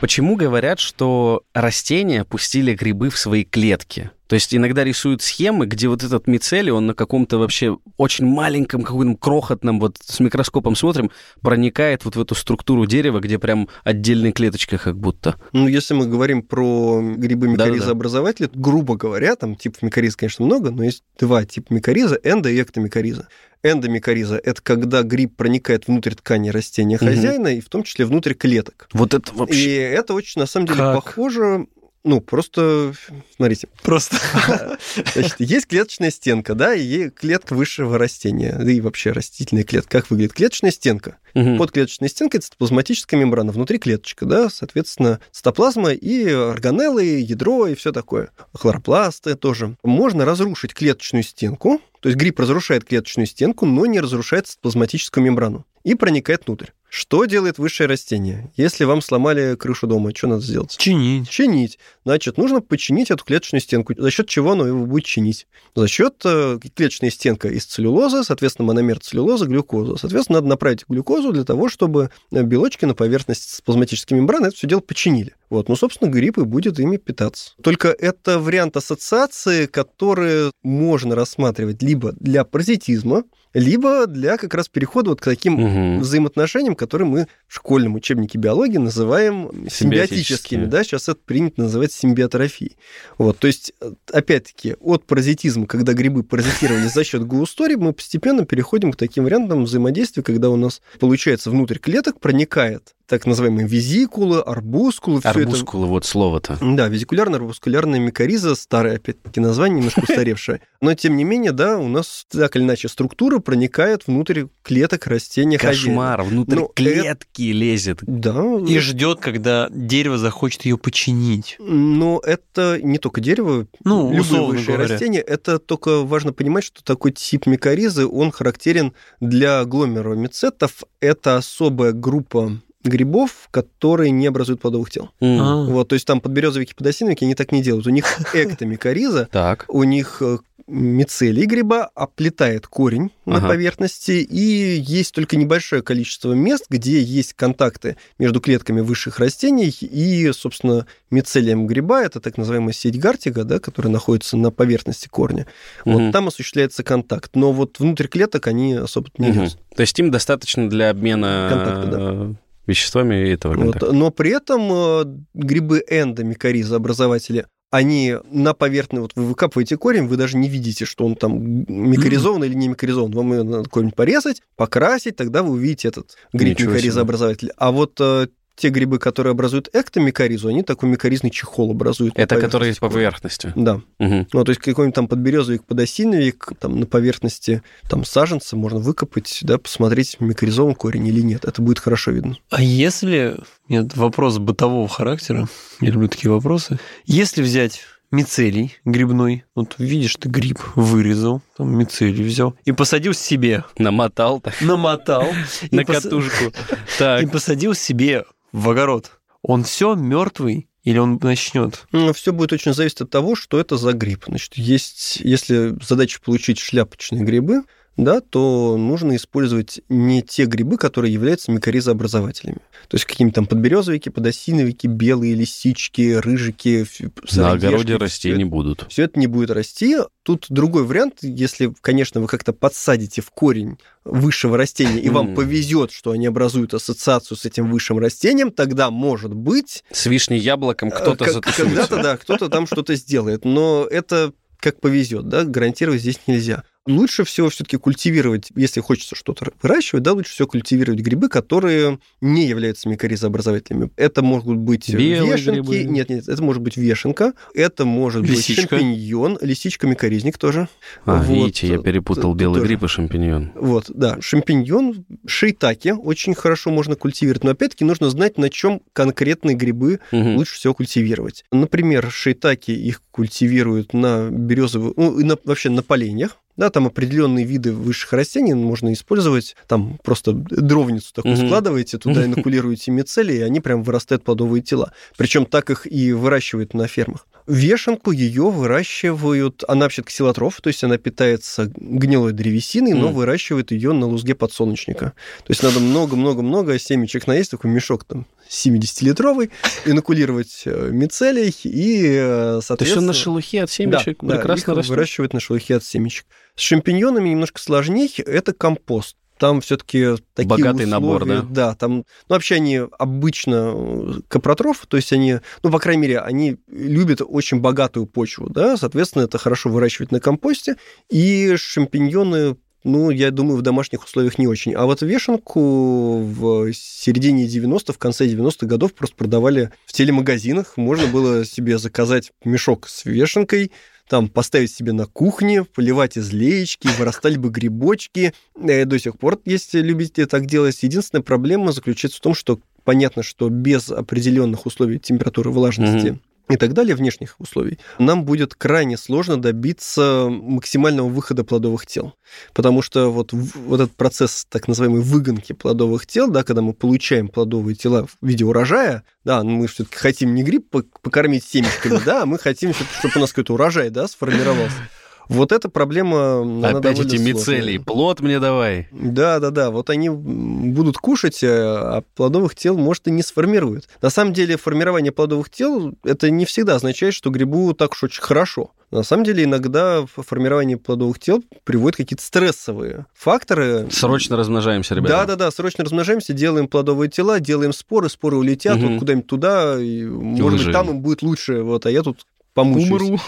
Почему говорят, что растения пустили грибы в свои клетки? То есть иногда рисуют схемы, где вот этот мицелий, он на каком-то вообще очень маленьком, каком-то крохотном, вот с микроскопом смотрим, проникает вот в эту структуру дерева, где прям отдельная клеточка как будто. Ну, если мы говорим про грибы микоризообразователи, да, да. грубо говоря, там типов микориза, конечно, много, но есть два типа микориза, эндо- и эктомикориза. Эндомикориза – это когда гриб проникает внутрь ткани растения хозяина, угу. и в том числе внутрь клеток. Вот это вообще... И это очень, на самом деле, как? похоже ну, просто, смотрите. Просто. Значит, есть клеточная стенка, да, и клетка высшего растения, да и вообще растительная клетка. Как выглядит клеточная стенка? Угу. Под клеточной стенкой цитоплазматическая мембрана, внутри клеточка, да, соответственно, цитоплазма и органеллы, ядро и все такое. Хлоропласты тоже. Можно разрушить клеточную стенку, то есть гриб разрушает клеточную стенку, но не разрушает цитоплазматическую мембрану и проникает внутрь. Что делает высшее растение? Если вам сломали крышу дома, что надо сделать? Чинить. Чинить. Значит, нужно починить эту клеточную стенку. За счет чего оно его будет чинить? За счет э, клеточной стенка из целлюлозы, соответственно, мономер целлюлозы, глюкоза. Соответственно, надо направить глюкозу для того, чтобы белочки на поверхности плазматической мембраны это все дело починили. Вот, ну, собственно, гриб и будет ими питаться. Только это вариант ассоциации, который можно рассматривать либо для паразитизма, либо для как раз перехода вот к таким Мгм. взаимоотношениям, которые мы в школьном учебнике биологии называем симбиотическими. Симбиотическими. Да, сейчас это принято называть симбиотрофией. Вот, то есть, э, опять-таки, от паразитизма, когда грибы паразитировали за счет гуустори, мы постепенно переходим к таким вариантам взаимодействия, когда у нас, получается, внутрь клеток проникает так называемые визикулы, арбускулы, все это Арбускулы, вот слово-то. да, визикулярно-арбускулярная микориза, старое, опять-таки, название, немножко устаревшее. Но, тем не менее, да, у нас так или иначе структура проникает внутрь клеток растения хозяина. Кошмар, внутрь Ну, клетки лезет. Да, И ждет, когда дерево захочет ее починить. но это не только дерево, Ну, любые говоря. растения. Это только важно понимать, что такой тип микоризы, он характерен для гломеромицетов. Это особая группа грибов, которые не образуют плодовых тел. А. Вот, то есть там подберезовики, подосиновики, они так не делают. У них эктомикориза, у них э, мицелий гриба оплетает корень на Ага. поверхности, и есть только небольшое количество мест, где есть контакты между клетками высших растений и, собственно, мицелием гриба, это так называемая сеть Гартига, да, которая находится на поверхности корня. Мгм. Вот там осуществляется контакт, но вот внутрь клеток они особо не лезут. То есть им достаточно для обмена Контакта, да. Веществами этого Вот, но при этом э, грибы эндомикориза образователи они на поверхности, вот вы выкапываете корень, вы даже не видите, что он там микоризован или не микоризован. Вам ее надо корень порезать, покрасить, тогда вы увидите этот гриб микоризообразователь. А вот э, те грибы, которые образуют эктомикоризу, они такой микоризный чехол образуют. на Это которые поверхности по поверхности. Да. Мгм. Ну, то есть какой-нибудь там подберезовик, подосиновик, там на поверхности там саженца можно выкопать, да, посмотреть, микоризован корень или нет. Это будет хорошо видно. А если... Нет, вопрос бытового характера. Я люблю такие вопросы. Если взять мицелий грибной, вот видишь, ты гриб вырезал, там мицелий взял и посадил себе, Намотал так намотал на катушку. и посадил себе в огород. Он все мертвый или он начнет? Все будет очень зависеть от того, что это за гриб. Значит, есть, если задача получить шляпочные грибы, да, то нужно использовать не те грибы, которые являются микоризообразователями. То есть какие-нибудь там подберезовики, подосиновики, белые лисички, рыжики, На огороде расти всё не будут. все это не будет расти. Тут другой вариант, если, конечно, вы как-то подсадите в корень высшего растения, и вам повезет, что они образуют ассоциацию с этим высшим растением, тогда, может быть, С вишней яблоком кто-то Э, как- затусуется. Когда-то, да, кто-то там что-то сделает, но это как повезет, да, гарантировать здесь нельзя. Лучше всего все-таки культивировать, если хочется что-то выращивать, да, лучше всего культивировать грибы, которые не являются микоризообразователями. Это могут быть Белые вешенки, грибы. нет, нет, это может быть вешенка, это может Лисичка. быть шампиньон, лисичка, микоризник тоже. А, Вот, видите, я перепутал т- белый тоже. гриб и шампиньон. Вот, да, шампиньон, шейтаки очень хорошо можно культивировать, но опять-таки нужно знать, на чем конкретные грибы Мгм. лучше всего культивировать. Например, шейтаки их культивируют на березовых, ну, на- вообще на поленьях. Да, там определенные виды высших растений можно использовать. Там просто дровницу такую Мгм. складываете, туда инокулируете мицелии, и они прям вырастают плодовые тела. Причем так их и выращивают на фермах. Вешенку ее выращивают, она вообще ксилотроф, то есть она питается гнилой древесиной, но Мгм. выращивают ее на лузге подсолнечника. То есть надо много-много-много семечек наесть, такой мешок там 70-литровый, инокулировать э, мицелий и, э, То есть соответственно... он на шелухе от семечек Да, да, прекрасно их растет? выращивают на шелухе от семечек. С шампиньонами немножко сложнее, это компост. Там все-таки такие Богатый набор, условия, да? Да, там, ну, вообще они обычно э, капротрофы, то есть они, ну, по крайней мере, они любят очень богатую почву, да, соответственно, это хорошо выращивать на компосте, и шампиньоны ну, я думаю, в домашних условиях не очень. А вот вешенку в середине 90-х, в конце 90-х годов просто продавали в телемагазинах. Можно было себе заказать мешок с вешенкой, там поставить себе на кухне, поливать из леечки, вырастали бы грибочки. Э, До сих пор есть любители так делать. Единственная проблема заключается в том, что понятно, что без определенных условий температуры, влажности Мгм. И так далее, внешних условий, нам будет крайне сложно добиться максимального выхода плодовых тел. Потому что вот, вот этот процесс так называемой выгонки плодовых тел, да, когда мы получаем плодовые тела в виде урожая, да, ну, мы все-таки хотим не гриб пок- покормить семечками, да, а мы хотим, чтобы у нас какой-то урожай, да, сформировался. Вот эта проблема, Опять эти мицелии. Плод мне давай. Да, да, да. Вот они будут кушать, а а плодовых тел, может, и не сформируют. На самом деле, формирование плодовых тел это не всегда означает, что грибу так уж очень хорошо. На самом деле, иногда формирование плодовых тел приводит какие-то стрессовые факторы. Срочно размножаемся, ребята. Да, да, да, срочно размножаемся, делаем плодовые тела, делаем споры, споры улетят Мгм. вот куда-нибудь туда, и, может быть, там им будет лучше, вот, а я тут помучаюсь. Умру.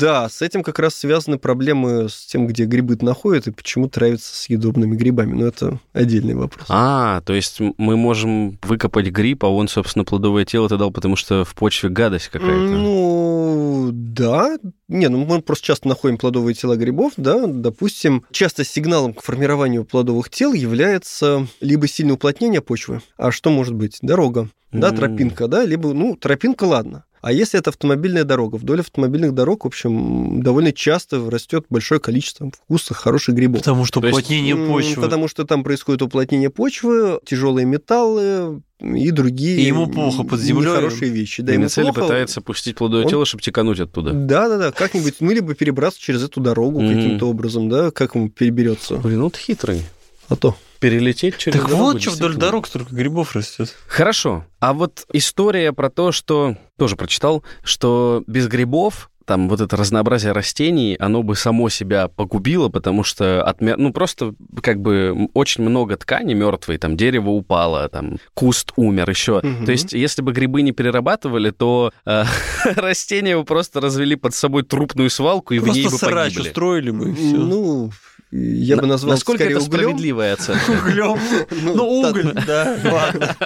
Да, с этим как раз связаны проблемы с тем, где грибы находят и почему травятся съедобными грибами. Но это отдельный вопрос. А, то есть мы можем выкопать гриб, а он, собственно, плодовое тело ты дал, потому что в почве гадость какая-то. Ну, да. Не, ну мы просто часто находим плодовые тела грибов, да. Допустим, часто сигналом к формированию плодовых тел является либо сильное уплотнение почвы, а что может быть? Дорога, да, тропинка, да, либо, ну, тропинка, ладно. А если это автомобильная дорога? Вдоль автомобильных дорог, в общем, довольно часто растет большое количество вкусных, хороших грибов. Потому что То есть, уплотнение М, почвы. Потому что там происходит уплотнение почвы, тяжелые металлы и другие И ему плохо под землей. хорошие вещи. Да, И ему Мицелий плохо. пытается пустить плодовое Он- тело, чтобы текануть оттуда. Да, да, да, как-нибудь, ну, либо перебраться через эту дорогу Мгм. каким-то образом, да, как ему переберется. Блин, вот хитрый. А то. Перелететь через Так дорогу, вот, что вдоль дорог столько грибов растет. Хорошо. А вот история про то, что тоже прочитал, что без грибов там вот это разнообразие растений, оно бы само себя погубило, потому что отмер... ну просто как бы очень много ткани мертвой, там дерево упало, там куст умер, еще. Мгм. То есть если бы грибы не перерабатывали, то э, растения бы просто развели под собой трупную свалку и в ней Просто бы срач погибли. устроили все. Ну, я бы На- назвал Насколько скорее это углем. справедливая оценка? Углем. Ну, так- уголь, да, ладно.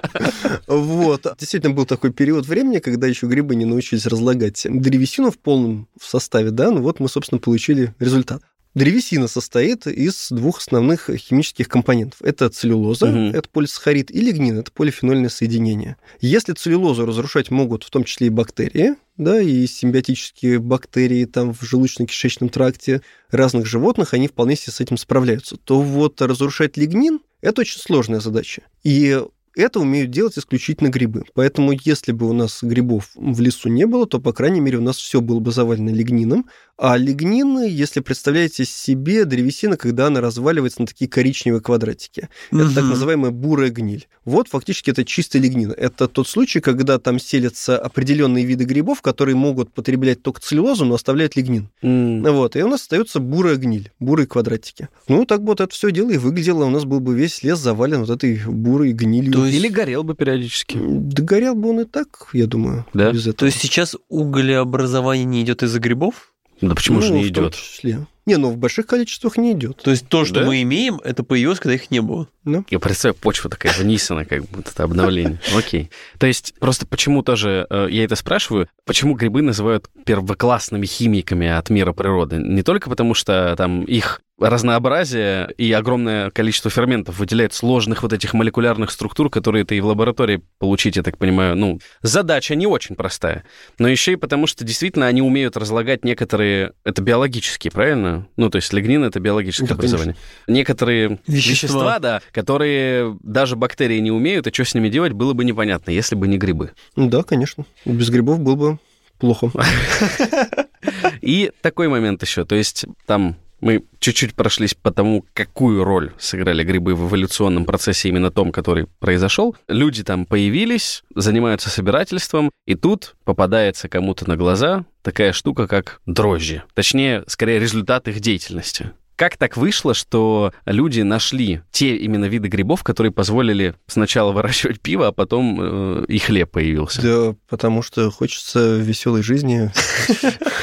Вот. Действительно, был такой период времени, когда еще грибы не научились разлагать древесину в полном составе, да, ну вот мы, собственно, получили результат. Древесина состоит из двух основных химических компонентов. Это целлюлоза, Мгм. это полисахарид, и лигнин, это полифенольное соединение. Если целлюлозу разрушать могут в том числе и бактерии, да, и симбиотические бактерии там в желудочно-кишечном тракте разных животных, они вполне себе с этим справляются, то вот разрушать лигнин – это очень сложная задача. И это умеют делать исключительно грибы. Поэтому, если бы у нас грибов в лесу не было, то, по крайней мере, у нас все было бы завалено лигнином. А лигнин, если представляете себе древесина, когда она разваливается на такие коричневые квадратики. Это так называемая бурая гниль. Вот фактически это чистый лигнин. Это тот случай, когда там селятся определенные виды грибов, которые могут потреблять только целлюлозу, но оставляют лигнин. М. Вот, и у нас остается бурая гниль, бурые квадратики. Ну, так вот это все дело и выглядело. У нас был бы весь лес завален вот этой бурой гнилью. То есть- Или горел бы периодически. Да горел бы он и так, я думаю, Да? без этого. То есть сейчас уголеобразование не идет из-за грибов? Да почему же Ну, не в том идет? числе. Не, ну в больших количествах не идет. То есть то, что Да? мы имеем, это появилось, когда их не было. Я представляю, почва такая вынесена, как будто это обновление. Окей. То есть просто почему тоже, э, я это спрашиваю, почему грибы называют первоклассными химиками от мира природы? Не только потому, что там их разнообразие и огромное количество ферментов выделяет сложных вот этих молекулярных структур, которые ты и в лаборатории получить, я так понимаю, ну, задача не очень простая. Но еще и потому, что действительно они умеют разлагать некоторые... Это биологические, правильно? Ну, то есть лигнин — это биологическое Да, конечно. образование. Некоторые Вещества. вещества, да, которые даже бактерии не умеют, и что с ними делать, было бы непонятно, если бы не грибы. Да, конечно. Без грибов было бы плохо. И такой момент еще, то есть там мы чуть-чуть прошлись по тому, какую роль сыграли грибы в эволюционном процессе именно том, который произошел. Люди там появились, занимаются собирательством, и тут попадается кому-то на глаза такая штука, как дрожжи. Точнее, скорее, результат их деятельности. Как так вышло, что люди нашли те именно виды грибов, которые позволили сначала выращивать пиво, а потом э, и хлеб появился? Да, потому что хочется веселой жизни.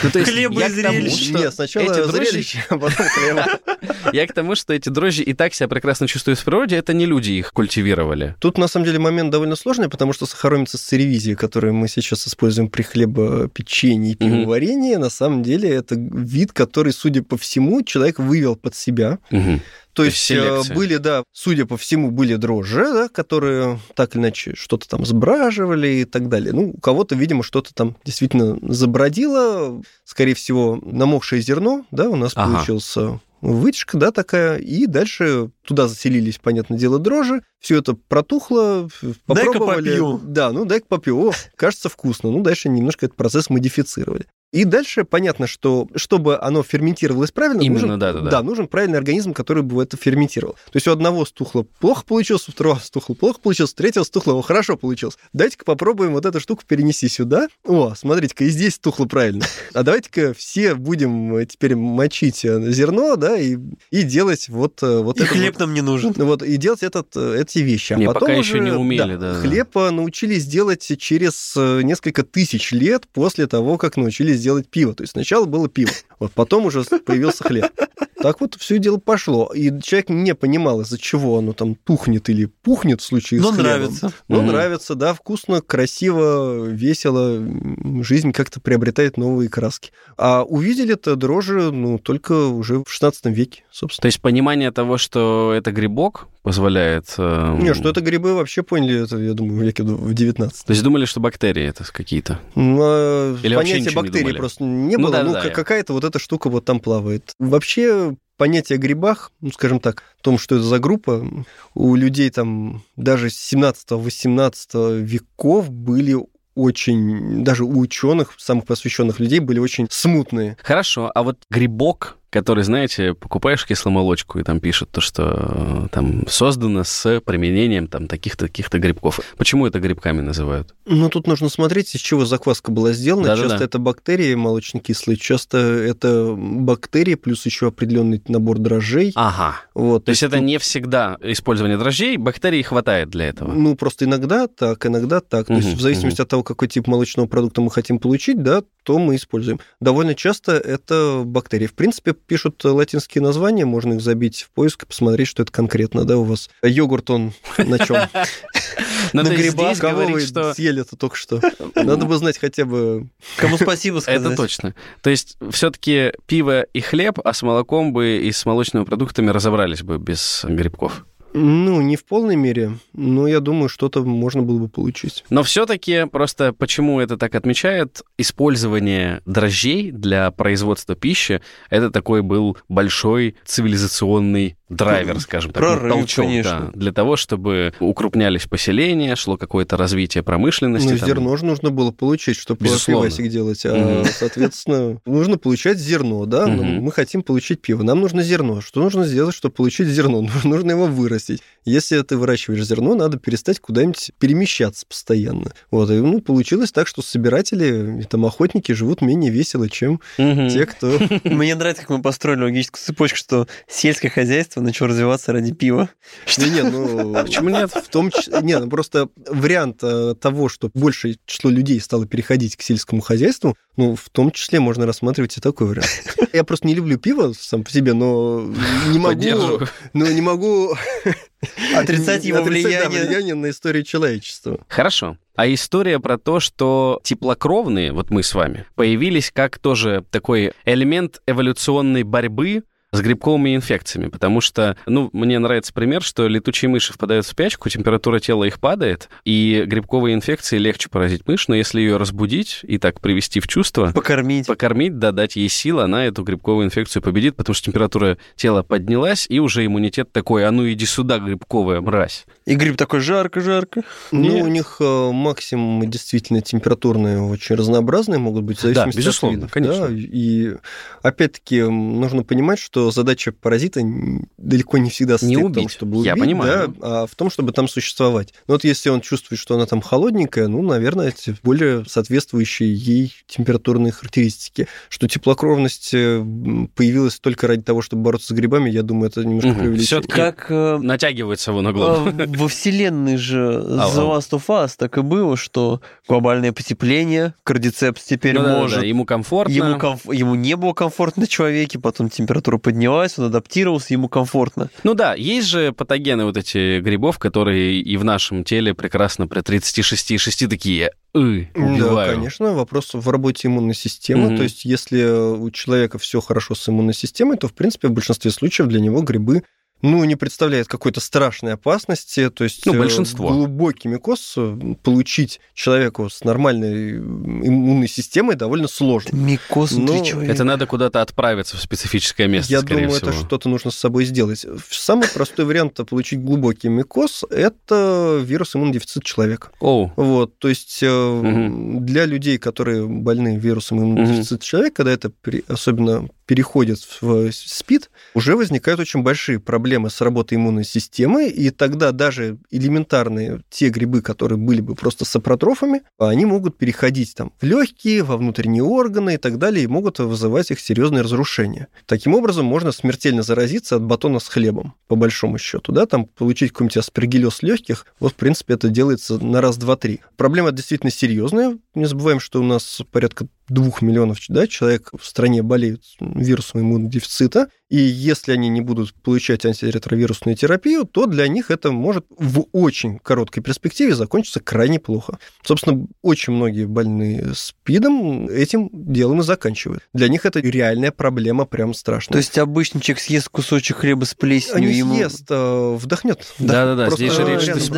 Ну, Хлеба и зрелищ. Нет, сначала зрелище, а потом хлеба. Я к тому, что эти дрожжи и так себя прекрасно чувствуют в природе, это не люди их культивировали. Тут, на самом деле, момент довольно сложный, потому что сахаромица с церевизией, которую мы сейчас используем при хлебопечении и пивоварении, на самом деле это вид, который, судя по всему, человек вывел под себя. Мгм. То То есть есть э, селекция. были, да, судя по всему, были дрожжи, да, которые так или иначе что-то там сбраживали и так далее. Ну, у кого-то, видимо, что-то там действительно забродило. Скорее всего, намокшее зерно, да, у нас Ага. получился вытяжка, да, такая, и дальше туда заселились, понятное дело, дрожжи, все это протухло, Дай-ка попробовали. попью. Да, ну дай-ка попью, о, кажется вкусно, ну дальше немножко этот процесс модифицировали. И дальше понятно, что чтобы оно ферментировалось правильно, Именно, нужен, да, да, да. да, нужен правильный организм, который бы это ферментировал. То есть у одного стухло плохо получилось, у второго стухло плохо получилось, у третьего стухло о, хорошо получилось. Давайте-ка попробуем вот эту штуку перенести сюда. О, смотрите-ка, и здесь стухло правильно. А давайте-ка все будем теперь мочить э, зерно, да, и, и делать вот, э, вот И это хлеб вот. нам не нужен. Ну Вот, и делать этот, э, эти вещи. А Не, потом пока еще уже, не умели, да, да. Хлеб э, научились делать через э, несколько тысяч лет после того, как научились делать пиво. То есть сначала было пиво, вот потом уже появился хлеб. Так вот все дело пошло. И человек не понимал, из-за чего оно там тухнет или пухнет в случае Но с хлебом. нравится. Ну, Мгм. нравится, да, вкусно, красиво, весело, жизнь как-то приобретает новые краски. А увидели это дрожжи, ну, только уже в 16 веке, собственно. То есть понимание того, что это грибок, позволяет... э, Не, что это грибы вообще поняли, это, я думаю, в веке в 19 То есть думали, что бактерии это какие-то. Ну, а Или вообще понятия ничего не просто не Ну было. да, Ну, да, как- я- какая-то вот эта штука вот там плавает. Вообще, понятие о грибах, ну, скажем так, о том, что это за группа, у людей там даже 17-18 веков были очень, даже у ученых, самых посвященных людей, были очень смутные. Хорошо, а вот грибок, который, знаете, покупаешь кисломолочку, и там пишут то, что э, там создано с применением там таких-то, таких-то грибков. Почему это грибками называют? Ну, тут нужно смотреть, из чего закваска была сделана. Да-да-да. часто это бактерии молочнокислые, часто это бактерии плюс еще определенный набор дрожжей. Ага. Вот, То есть это тут- не всегда использование дрожжей, бактерий хватает для этого. Ну, просто иногда так, иногда так. То есть в зависимости от того, какой тип молочного продукта мы хотим получить, да, то мы используем. Довольно часто это бактерии. В принципе, пишут латинские названия, можно их забить в поиск и посмотреть, что это конкретно, да, у вас. Йогурт, он на чем? Но На грибах, кого вы что съели это только что? Надо бы знать хотя бы... Кому спасибо сказать. Это точно. То есть все-таки пиво и хлеб, а с молоком бы и с молочными продуктами разобрались бы без грибков. Ну, не в полной мере, но я думаю, что-то можно было бы получить. Но все-таки просто почему это так отмечает, использование дрожжей для производства пищи, это такой был большой цивилизационный драйвер, скажем так, ну, Прорыв, толчок, конечно. да, для того, чтобы укрупнялись поселения, шло какое-то развитие промышленности. Ну, там. зерно же нужно было получить, чтобы Безусловно. пивасик делать. А, соответственно, нужно получать зерно, да? Ну. Мы хотим получить пиво. Нам нужно зерно. Что нужно сделать, чтобы получить зерно? Ну, Нужно его вырастить. Если ты выращиваешь зерно, надо перестать куда-нибудь перемещаться постоянно. Вот. И, ну, получилось так, что собиратели там охотники живут менее весело, чем те, кто... Мне нравится, как мы построили логическую цепочку, что сельское хозяйство начало развиваться ради пива. Не, не, ну... Почему нет? В том числе, не, ну просто вариант э, того, что большее число людей стало переходить к сельскому хозяйству, ну, в том числе можно рассматривать и такой вариант. Я просто не люблю пиво сам по себе, но не могу, но не могу Отрицать его отрицать, да, влияние. влияние на историю человечества. Хорошо. А история про то, что теплокровные, вот мы с вами, появились как тоже такой элемент эволюционной борьбы с грибковыми инфекциями, потому что, ну, мне нравится пример, что летучие мыши впадают в спячку, температура тела их падает, и грибковые инфекции легче поразить мышь, но если ее разбудить и так привести в чувство, Покормить. покормить, да, дать ей сил, она эту грибковую инфекцию победит, потому что температура тела поднялась, и уже иммунитет такой, а ну иди сюда, грибковая мразь. И гриб такой жарко-жарко. Ну, у них э, максимумы действительно температурные очень разнообразные могут быть, в зависимости безусловно, от видов. конечно. да. И опять-таки нужно понимать, что задача паразита далеко не всегда состоит в том, убить. чтобы Я убить, понимаю. да, а в том, чтобы там существовать. Но вот если он чувствует, что она там холодненькая, ну, наверное, это более соответствующие ей температурные характеристики. Что теплокровность э, появилась только ради того, чтобы бороться с грибами, я думаю, это немножко Мгм. преувеличение. Всё-таки Как э, Натягивается его на голову. э, во вселенной же Ау, The. Last of Us так и было, что глобальное потепление, кардицепс теперь Ну да, может. да, ему комфортно. Ему, комф- ему не было комфортно на человеке, потом температура поднялась, он адаптировался, ему комфортно. Ну да, есть же патогены вот эти грибов, которые и в нашем теле прекрасно при 36,6 такие «ы, Да, убиваю». конечно, вопрос в работе иммунной системы. Мгм. То есть, если у человека все хорошо с иммунной системой, то, в принципе, в большинстве случаев для него грибы ну, не представляет какой-то страшной опасности. То есть Ну, э, большинство. глубокий микоз э, получить человеку с нормальной иммунной системой довольно сложно. Микоз внутри Ну, человека. Это надо куда-то отправиться в специфическое место, Я скорее думаю, всего. это что-то нужно с собой сделать. Самый простой вариант получить глубокий микоз – это вирус иммунодефицита человека. Оу, Вот, то есть э, Мгм. для людей, которые больны вирусом иммунодефицита человека, когда это при- особенно переходит в СПИД, уже возникают очень большие проблемы с работой иммунной системы, и тогда даже элементарные те грибы, которые были бы просто сапротрофами, они могут переходить там в легкие, во внутренние органы и так далее, и могут вызывать их серьезные разрушения. Таким образом, можно смертельно заразиться от батона с хлебом, по большому счету, да, там получить какой-нибудь аспергиллез легких, вот, в принципе, это делается на раз, два, три. Проблема действительно серьезная. Не забываем, что у нас порядка двух миллионов да, человек в стране болеют вирусом иммунодефицита, и если они не будут получать антиретровирусную терапию, то для них это может в очень короткой перспективе закончиться крайне плохо. Собственно, очень многие больные СПИДом этим делом и заканчивают. Для них это реальная проблема, прям страшная. То есть обычный человек съест кусочек хлеба с плесенью, не ему... съест, а вдохнет. Да-да-да, здесь же речь до сих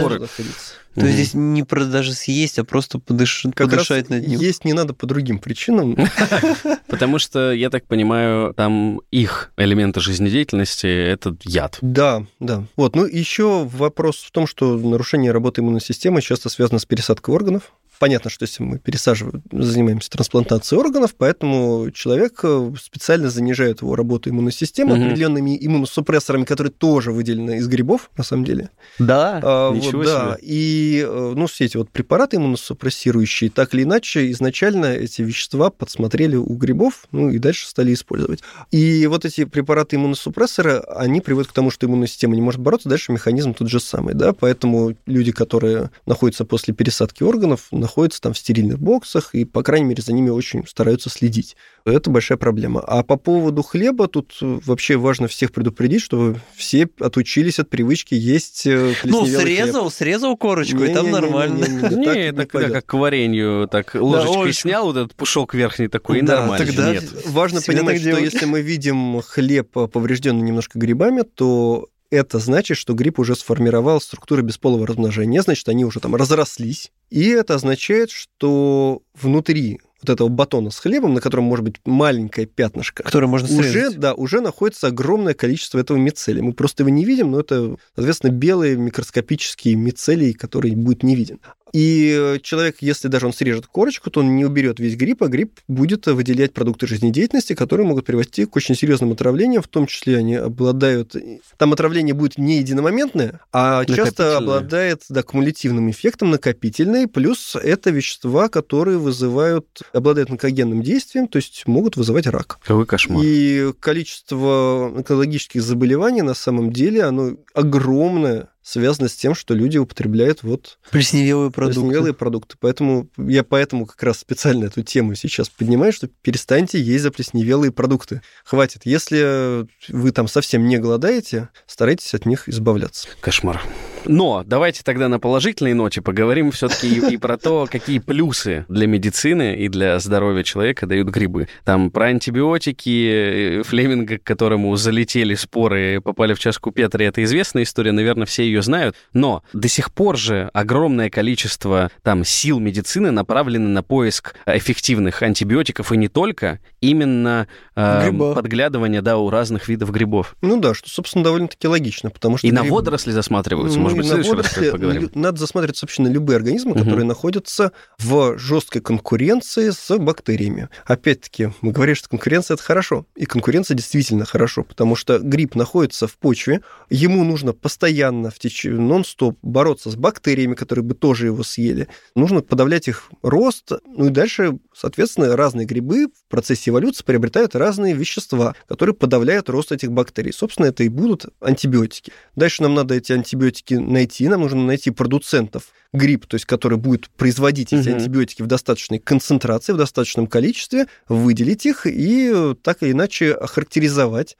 То есть Мгм. здесь не про даже съесть, а просто подыш... Как раз подышать над ним. есть не надо по другим причинам. Потому что, я так понимаю, там их элементы жизнедеятельности — это яд. Да, да. Вот, ну еще вопрос в том, что нарушение работы иммунной системы часто связано с пересадкой органов. Понятно, что если мы пересаживаем, занимаемся трансплантацией органов, поэтому человек э, специально занижает его работу иммунной системы Мгм. определенными иммуносупрессорами, которые тоже выделены из грибов, на самом деле. Да. А, вот, ничего да. себе. И, э, ну, все эти вот препараты иммуносупрессирующие, так или иначе, изначально эти вещества подсмотрели у грибов, ну, и дальше стали использовать. И вот эти препараты иммуносупрессоры, они приводят к тому, что иммунная система не может бороться, дальше механизм тот же самый, да, поэтому люди, которые находятся после пересадки органов, находятся там в стерильных боксах, и, по крайней мере, за ними очень стараются следить. Это большая проблема. А по поводу хлеба, тут э, вообще важно всех предупредить, чтобы все отучились от привычки есть э, Ну, плесневелый хлеб. срезал, срезал корочку, и там Не-не-не-не-не, нормально. Не, так это как к варенью, так ложечкой ложечку. снял вот этот пушок верхний такой, и нормально. тогда- Нет. Важно понимать, что если мы видим хлеб поврежденный немножко грибами, то это значит, что гриб уже сформировал структуры бесполого размножения, значит, они уже там разрослись. И это означает, что внутри вот этого батона с хлебом, на котором может быть маленькое пятнышко, Который можно уже, срезать. да, уже находится огромное количество этого мицелия. Мы просто его не видим, но это, соответственно, белые микроскопические мицелии, который будет не виден. И э, человек, если даже он срежет корочку, то он не уберет весь гриб, а гриб будет выделять продукты жизнедеятельности, которые могут привести к очень серьезным отравлениям, в том числе они обладают... Там отравление будет не единомоментное, а часто обладает да, кумулятивным эффектом, накопительный, плюс это вещества, которые вызывают, обладают онкогенным действием, то есть могут вызывать рак. Какой кошмар. И количество онкологических заболеваний на самом деле, оно огромное, связано с тем, что люди употребляют вот Плесневелые продукты. плесневелые продукты. Поэтому я поэтому как раз специально эту тему сейчас поднимаю, что перестаньте есть заплесневелые продукты. Хватит. Если вы там совсем не голодаете, старайтесь от них избавляться. Кошмар. Но давайте тогда на положительной ноте поговорим все-таки и, и про то, какие плюсы для медицины и для здоровья человека дают грибы. Там про антибиотики, э, Флеминга, к которому залетели споры, попали в чашку Петри, это известная история, наверное, все ее знают. Но до сих пор же огромное количество там сил медицины направлено на поиск эффективных антибиотиков и не только, именно э, Гриба. подглядывание, да, у разных видов грибов. Ну да, что, собственно, довольно-таки логично, потому что... И на грибы- водоросли засматриваются. Ну, Может быть, на водоросли, Надо засматриваться вообще на любые организмы, которые находятся в жесткой конкуренции с бактериями. Опять-таки, мы говорим, что конкуренция – это хорошо. И конкуренция действительно хорошо, потому что гриб находится в почве, ему нужно постоянно, в теч... нон-стоп бороться с бактериями, которые бы тоже его съели. Нужно подавлять их рост. Ну и дальше, соответственно, разные грибы в процессе эволюции приобретают разные вещества, которые подавляют рост этих бактерий. Собственно, это и будут антибиотики. Дальше нам надо эти антибиотики найти, нам нужно найти продуцентов гриб, то есть который будет производить эти Мгм. антибиотики в достаточной концентрации, в достаточном количестве, выделить их и э, так или иначе охарактеризовать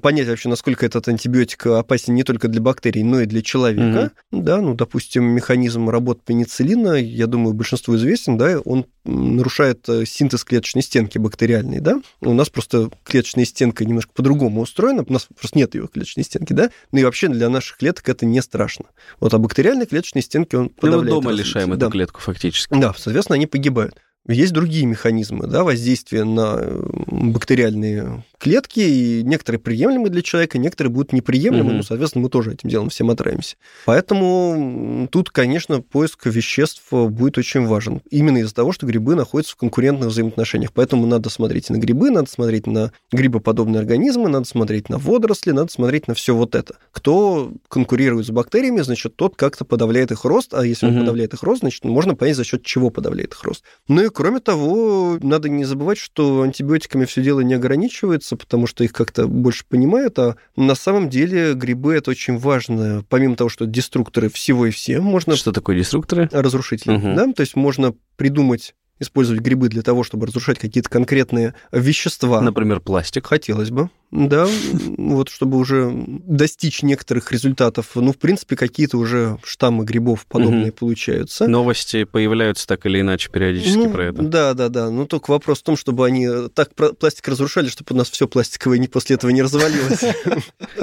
понять вообще, насколько этот антибиотик опасен не только для бактерий, но и для человека. Угу. Да, ну, допустим, механизм работы пенициллина, я думаю, большинству известен, да, он нарушает э, синтез клеточной стенки бактериальной, да. У нас просто клеточная стенка немножко по-другому устроена, у нас просто нет ее клеточной стенки, да, ну и вообще для наших клеток это не страшно. Вот, а бактериальной клеточной стенки он подавляет. Ну, мы дома развитие. лишаем да. эту клетку фактически. Да, соответственно, они погибают. Есть другие механизмы да, воздействия на бактериальные клетки, и некоторые приемлемы для человека, некоторые будут неприемлемы, mm-hmm. ну, соответственно, мы тоже этим делом всем отравимся. Поэтому тут, конечно, поиск веществ будет очень важен. Именно из-за того, что грибы находятся в конкурентных взаимоотношениях. Поэтому надо смотреть на грибы, надо смотреть на грибоподобные организмы, надо смотреть на водоросли, надо смотреть на все вот это. Кто конкурирует с бактериями, значит, тот как-то подавляет их рост, а если mm-hmm. он подавляет их рост, значит, можно понять, за счет чего подавляет их рост. Ну и кроме того, надо не забывать, что антибиотиками все дело не ограничивается, нравится, потому что их как-то больше понимают, а на самом деле грибы это очень важно. Помимо того, что деструкторы всего и всем, можно... Что такое деструкторы? Разрушители, угу. да, то есть можно придумать использовать грибы для того, чтобы разрушать какие-то конкретные вещества. Например, пластик. Хотелось бы. Да, вот чтобы уже достичь некоторых результатов. Ну, в принципе, какие-то уже штаммы грибов подобные угу. получаются. Новости появляются так или иначе периодически ну, про это. Да, да, да. Ну, только вопрос в том, чтобы они так пластик разрушали, чтобы у нас все пластиковое не после этого не развалилось.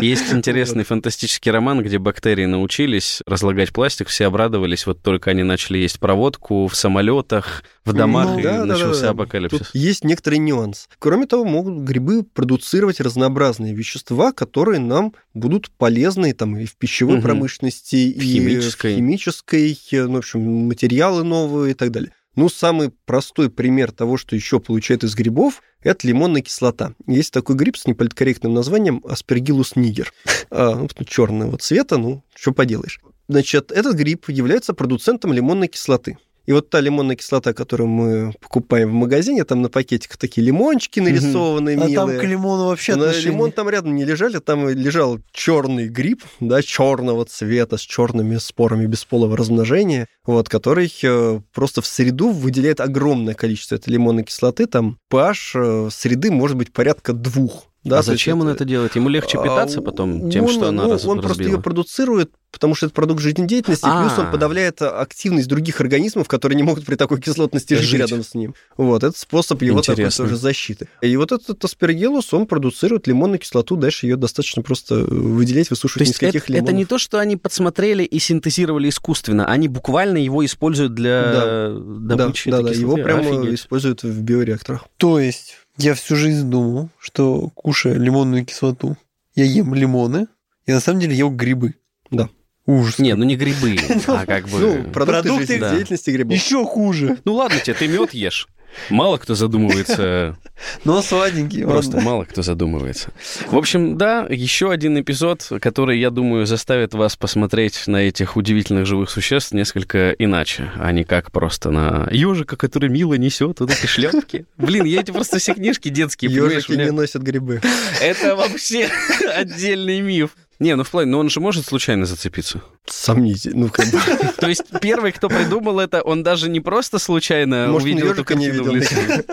Есть интересный фантастический роман, где бактерии научились разлагать пластик, все обрадовались, вот только они начали есть проводку в самолетах, в домах, ну, и начался апокалипсис. Есть некоторый нюанс. Кроме того, могут грибы продуцировать разнообразные вещества, которые нам будут полезны там, и в пищевой угу. промышленности, в и химической. в химической, ну, в общем, материалы новые и так далее. Ну, самый простой пример того, что еще получают из грибов, это лимонная кислота. Есть такой гриб с неполиткорректным названием аспергилус нигер. А, ну, черного цвета, ну, что поделаешь. Значит, этот гриб является продуцентом лимонной кислоты. И вот та лимонная кислота, которую мы покупаем в магазине, там на пакетиках такие лимончики нарисованные, угу. милые. А там к лимону вообще на Лимон там рядом не лежали, там лежал черный гриб, да, черного цвета, с черными спорами бесполого размножения, вот, который э, просто в среду выделяет огромное количество этой лимонной кислоты, там pH э, среды может быть порядка двух да, а зачем он это делает? Ему легче а, питаться потом тем, он, что она ну, раз, Он просто ее продуцирует, потому что это продукт жизнедеятельности, А-а-а. плюс он подавляет активность других организмов, которые не могут при такой кислотности жить, жить рядом с ним. Вот, это способ его такой тоже защиты. И вот этот аспергиллус, он продуцирует лимонную кислоту, дальше ее достаточно просто выделять, высушивать то есть это, это не то, что они подсмотрели и синтезировали искусственно, они буквально его используют для да. добычи Да, да, да, его прямо Офигеть. используют в биореакторах. То есть я всю жизнь думал, что кушая лимонную кислоту, я ем лимоны, и на самом деле ел грибы. Да. Ужас. Не, ну не грибы, а как бы... Ну, продукты, продукты жизнедеятельности грибов. Еще хуже. Ну ладно тебе, ты мед ешь. Мало кто задумывается. Но сладенький. Просто мало кто задумывается. В общем, да, еще один эпизод, который, я думаю, заставит вас посмотреть на этих удивительных живых существ несколько иначе, а не как просто на ежика, который мило несет вот эти шляпки. Блин, я эти просто все книжки детские, Ежики не носят грибы. Это вообще отдельный миф. Не, ну в плане, но он же может случайно зацепиться. Сомнительно. Ну, как бы. То есть первый, кто придумал это, он даже не просто случайно Может, увидел эту не видел.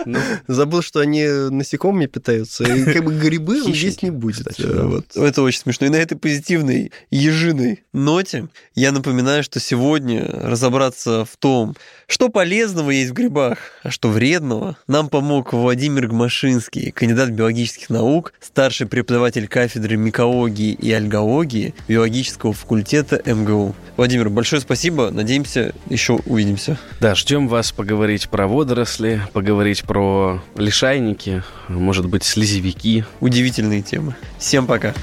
Ну. Забыл, что они насекомыми питаются, и как бы грибы он есть не будет. Вот. Это очень смешно. И на этой позитивной ежиной ноте я напоминаю, что сегодня разобраться в том, что полезного есть в грибах, а что вредного, нам помог Владимир Гмашинский, кандидат биологических наук, старший преподаватель кафедры микологии и альгологии биологического факультета МГУ. Владимир, большое спасибо. Надеемся, еще увидимся. Да, ждем вас поговорить про водоросли, поговорить про лишайники, может быть, слезевики. Удивительные темы. Всем пока.